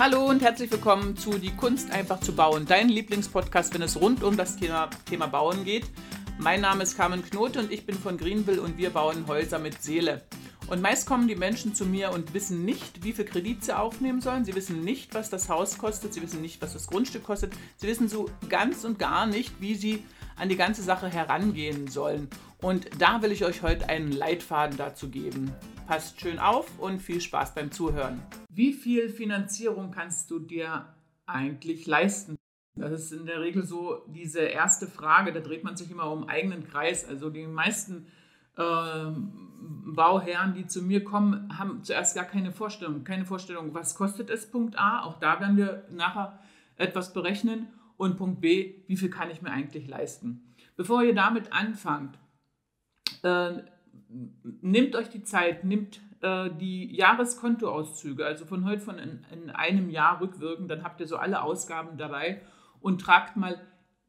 Hallo und herzlich willkommen zu Die Kunst einfach zu bauen, dein Lieblingspodcast, wenn es rund um das Thema, Thema Bauen geht. Mein Name ist Carmen Knote und ich bin von Greenville und wir bauen Häuser mit Seele. Und meist kommen die Menschen zu mir und wissen nicht, wie viel Kredit sie aufnehmen sollen. Sie wissen nicht, was das Haus kostet. Sie wissen nicht, was das Grundstück kostet. Sie wissen so ganz und gar nicht, wie sie an die ganze Sache herangehen sollen. Und da will ich euch heute einen Leitfaden dazu geben. Passt schön auf und viel Spaß beim Zuhören. Wie viel Finanzierung kannst du dir eigentlich leisten? Das ist in der Regel so diese erste Frage, da dreht man sich immer um eigenen Kreis. Also die meisten äh, Bauherren, die zu mir kommen, haben zuerst gar keine Vorstellung. Keine Vorstellung, was kostet es, Punkt A. Auch da werden wir nachher etwas berechnen. Und Punkt B, wie viel kann ich mir eigentlich leisten? Bevor ihr damit anfangt, äh, nehmt euch die Zeit, nehmt äh, die Jahreskontoauszüge, also von heute von in, in einem Jahr rückwirkend, dann habt ihr so alle Ausgaben dabei und tragt mal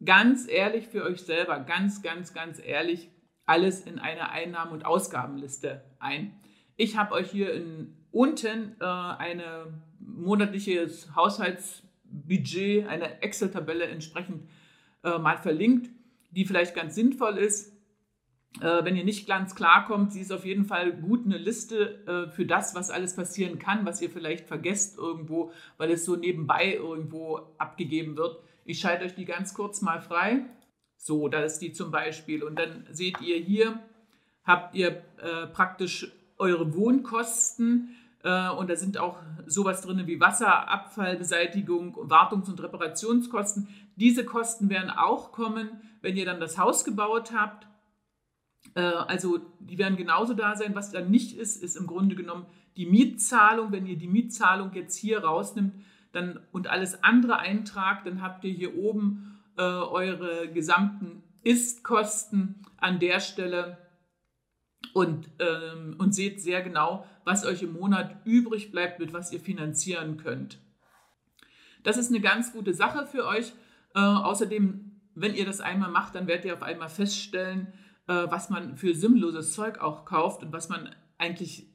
ganz ehrlich für euch selber, ganz, ganz, ganz ehrlich alles in eine Einnahmen- und Ausgabenliste ein. Ich habe euch hier in, unten äh, eine monatliches Haushaltsbudget, eine Excel-Tabelle entsprechend äh, mal verlinkt, die vielleicht ganz sinnvoll ist. Äh, wenn ihr nicht ganz klar kommt, sie ist auf jeden Fall gut eine Liste äh, für das, was alles passieren kann, was ihr vielleicht vergesst irgendwo, weil es so nebenbei irgendwo abgegeben wird. Ich schalte euch die ganz kurz mal frei. So, da ist die zum Beispiel. Und dann seht ihr hier, habt ihr äh, praktisch eure Wohnkosten. Äh, und da sind auch sowas drin wie Wasserabfallbeseitigung, Wartungs- und Reparationskosten. Diese Kosten werden auch kommen, wenn ihr dann das Haus gebaut habt äh, also die werden genauso da sein. Was dann nicht ist, ist im Grunde genommen die Mietzahlung. Wenn ihr die Mietzahlung jetzt hier rausnimmt dann, und alles andere eintragt, dann habt ihr hier oben äh, eure gesamten Istkosten an der Stelle und, ähm, und seht sehr genau, was euch im Monat übrig bleibt, mit was ihr finanzieren könnt. Das ist eine ganz gute Sache für euch. Äh, außerdem, wenn ihr das einmal macht, dann werdet ihr auf einmal feststellen, äh, was man für sinnloses Zeug auch kauft und was man eigentlich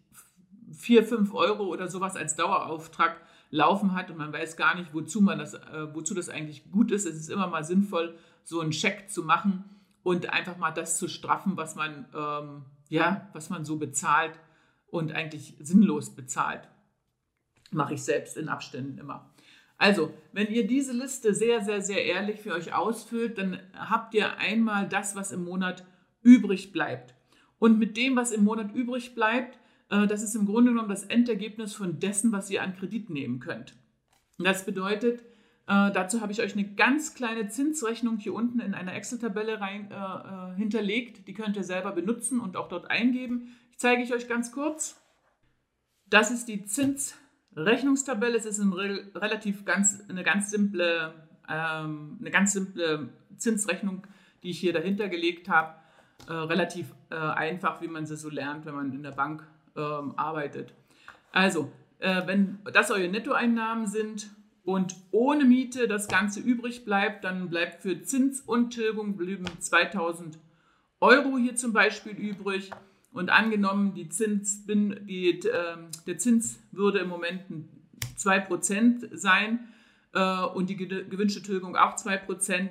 4, 5 Euro oder sowas als Dauerauftrag laufen hat und man weiß gar nicht, wozu, man das, äh, wozu das eigentlich gut ist. Es ist immer mal sinnvoll, so einen Check zu machen und einfach mal das zu straffen, was man, ähm, ja, was man so bezahlt und eigentlich sinnlos bezahlt. Mache ich selbst in Abständen immer. Also, wenn ihr diese Liste sehr, sehr, sehr ehrlich für euch ausfüllt, dann habt ihr einmal das, was im Monat übrig bleibt. Und mit dem, was im Monat übrig bleibt, äh, das ist im Grunde genommen das Endergebnis von dessen, was ihr an Kredit nehmen könnt. Das bedeutet, äh, dazu habe ich euch eine ganz kleine Zinsrechnung hier unten in einer Excel-Tabelle rein, äh, hinterlegt. Die könnt ihr selber benutzen und auch dort eingeben. Ich zeige ich euch ganz kurz. Das ist die Zinsrechnungstabelle. Es ist ein relativ ganz, eine, ganz simple, ähm, eine ganz simple Zinsrechnung, die ich hier dahinter gelegt habe äh, relativ äh, einfach, wie man sie so lernt, wenn man in der Bank ähm, arbeitet. Also, äh, wenn das eure Nettoeinnahmen sind und ohne Miete das Ganze übrig bleibt, dann bleibt für Zins und Tilgung 2000 Euro hier zum Beispiel übrig. Und angenommen, die Zins, die, äh, der Zins würde im Moment 2% sein äh, und die gewünschte Tilgung auch 2%,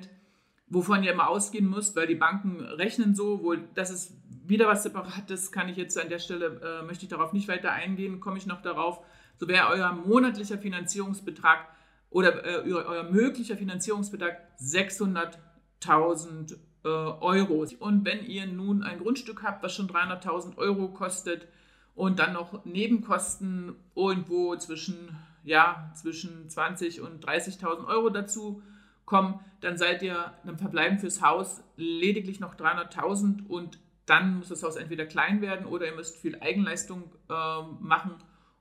wovon ihr immer ausgehen müsst, weil die Banken rechnen so, wohl, das ist wieder was Separates, kann ich jetzt an der Stelle, äh, möchte ich darauf nicht weiter eingehen, komme ich noch darauf. So wäre euer monatlicher Finanzierungsbetrag oder äh, euer möglicher Finanzierungsbetrag 600.000 äh, Euro. Und wenn ihr nun ein Grundstück habt, was schon 300.000 Euro kostet und dann noch Nebenkosten irgendwo zwischen, ja, zwischen 20.000 und 30.000 Euro dazu kommen, dann seid ihr, dann verbleiben fürs Haus lediglich noch 300.000 und dann muss das Haus entweder klein werden oder ihr müsst viel Eigenleistung äh, machen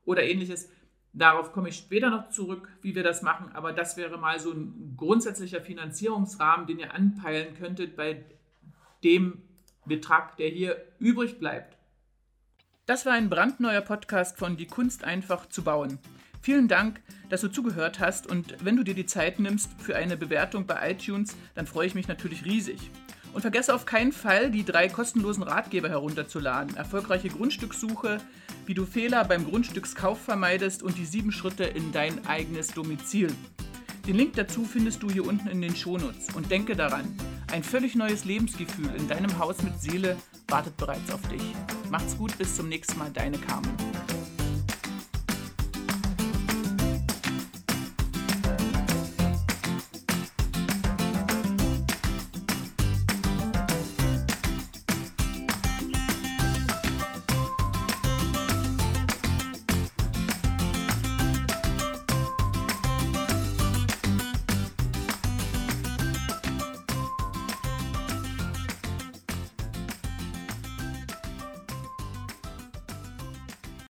oder ähnliches. Darauf komme ich später noch zurück, wie wir das machen, aber das wäre mal so ein grundsätzlicher Finanzierungsrahmen, den ihr anpeilen könntet bei dem Betrag, der hier übrig bleibt. Das war ein brandneuer Podcast von Die Kunst einfach zu bauen. Vielen Dank, dass du zugehört hast und wenn du dir die Zeit nimmst für eine Bewertung bei iTunes, dann freue ich mich natürlich riesig. Und vergesse auf keinen Fall, die drei kostenlosen Ratgeber herunterzuladen. Erfolgreiche Grundstückssuche, wie du Fehler beim Grundstückskauf vermeidest und die sieben Schritte in dein eigenes Domizil. Den Link dazu findest du hier unten in den Shownotes. Und denke daran, ein völlig neues Lebensgefühl in deinem Haus mit Seele wartet bereits auf dich. Macht's gut, bis zum nächsten Mal, deine Carmen.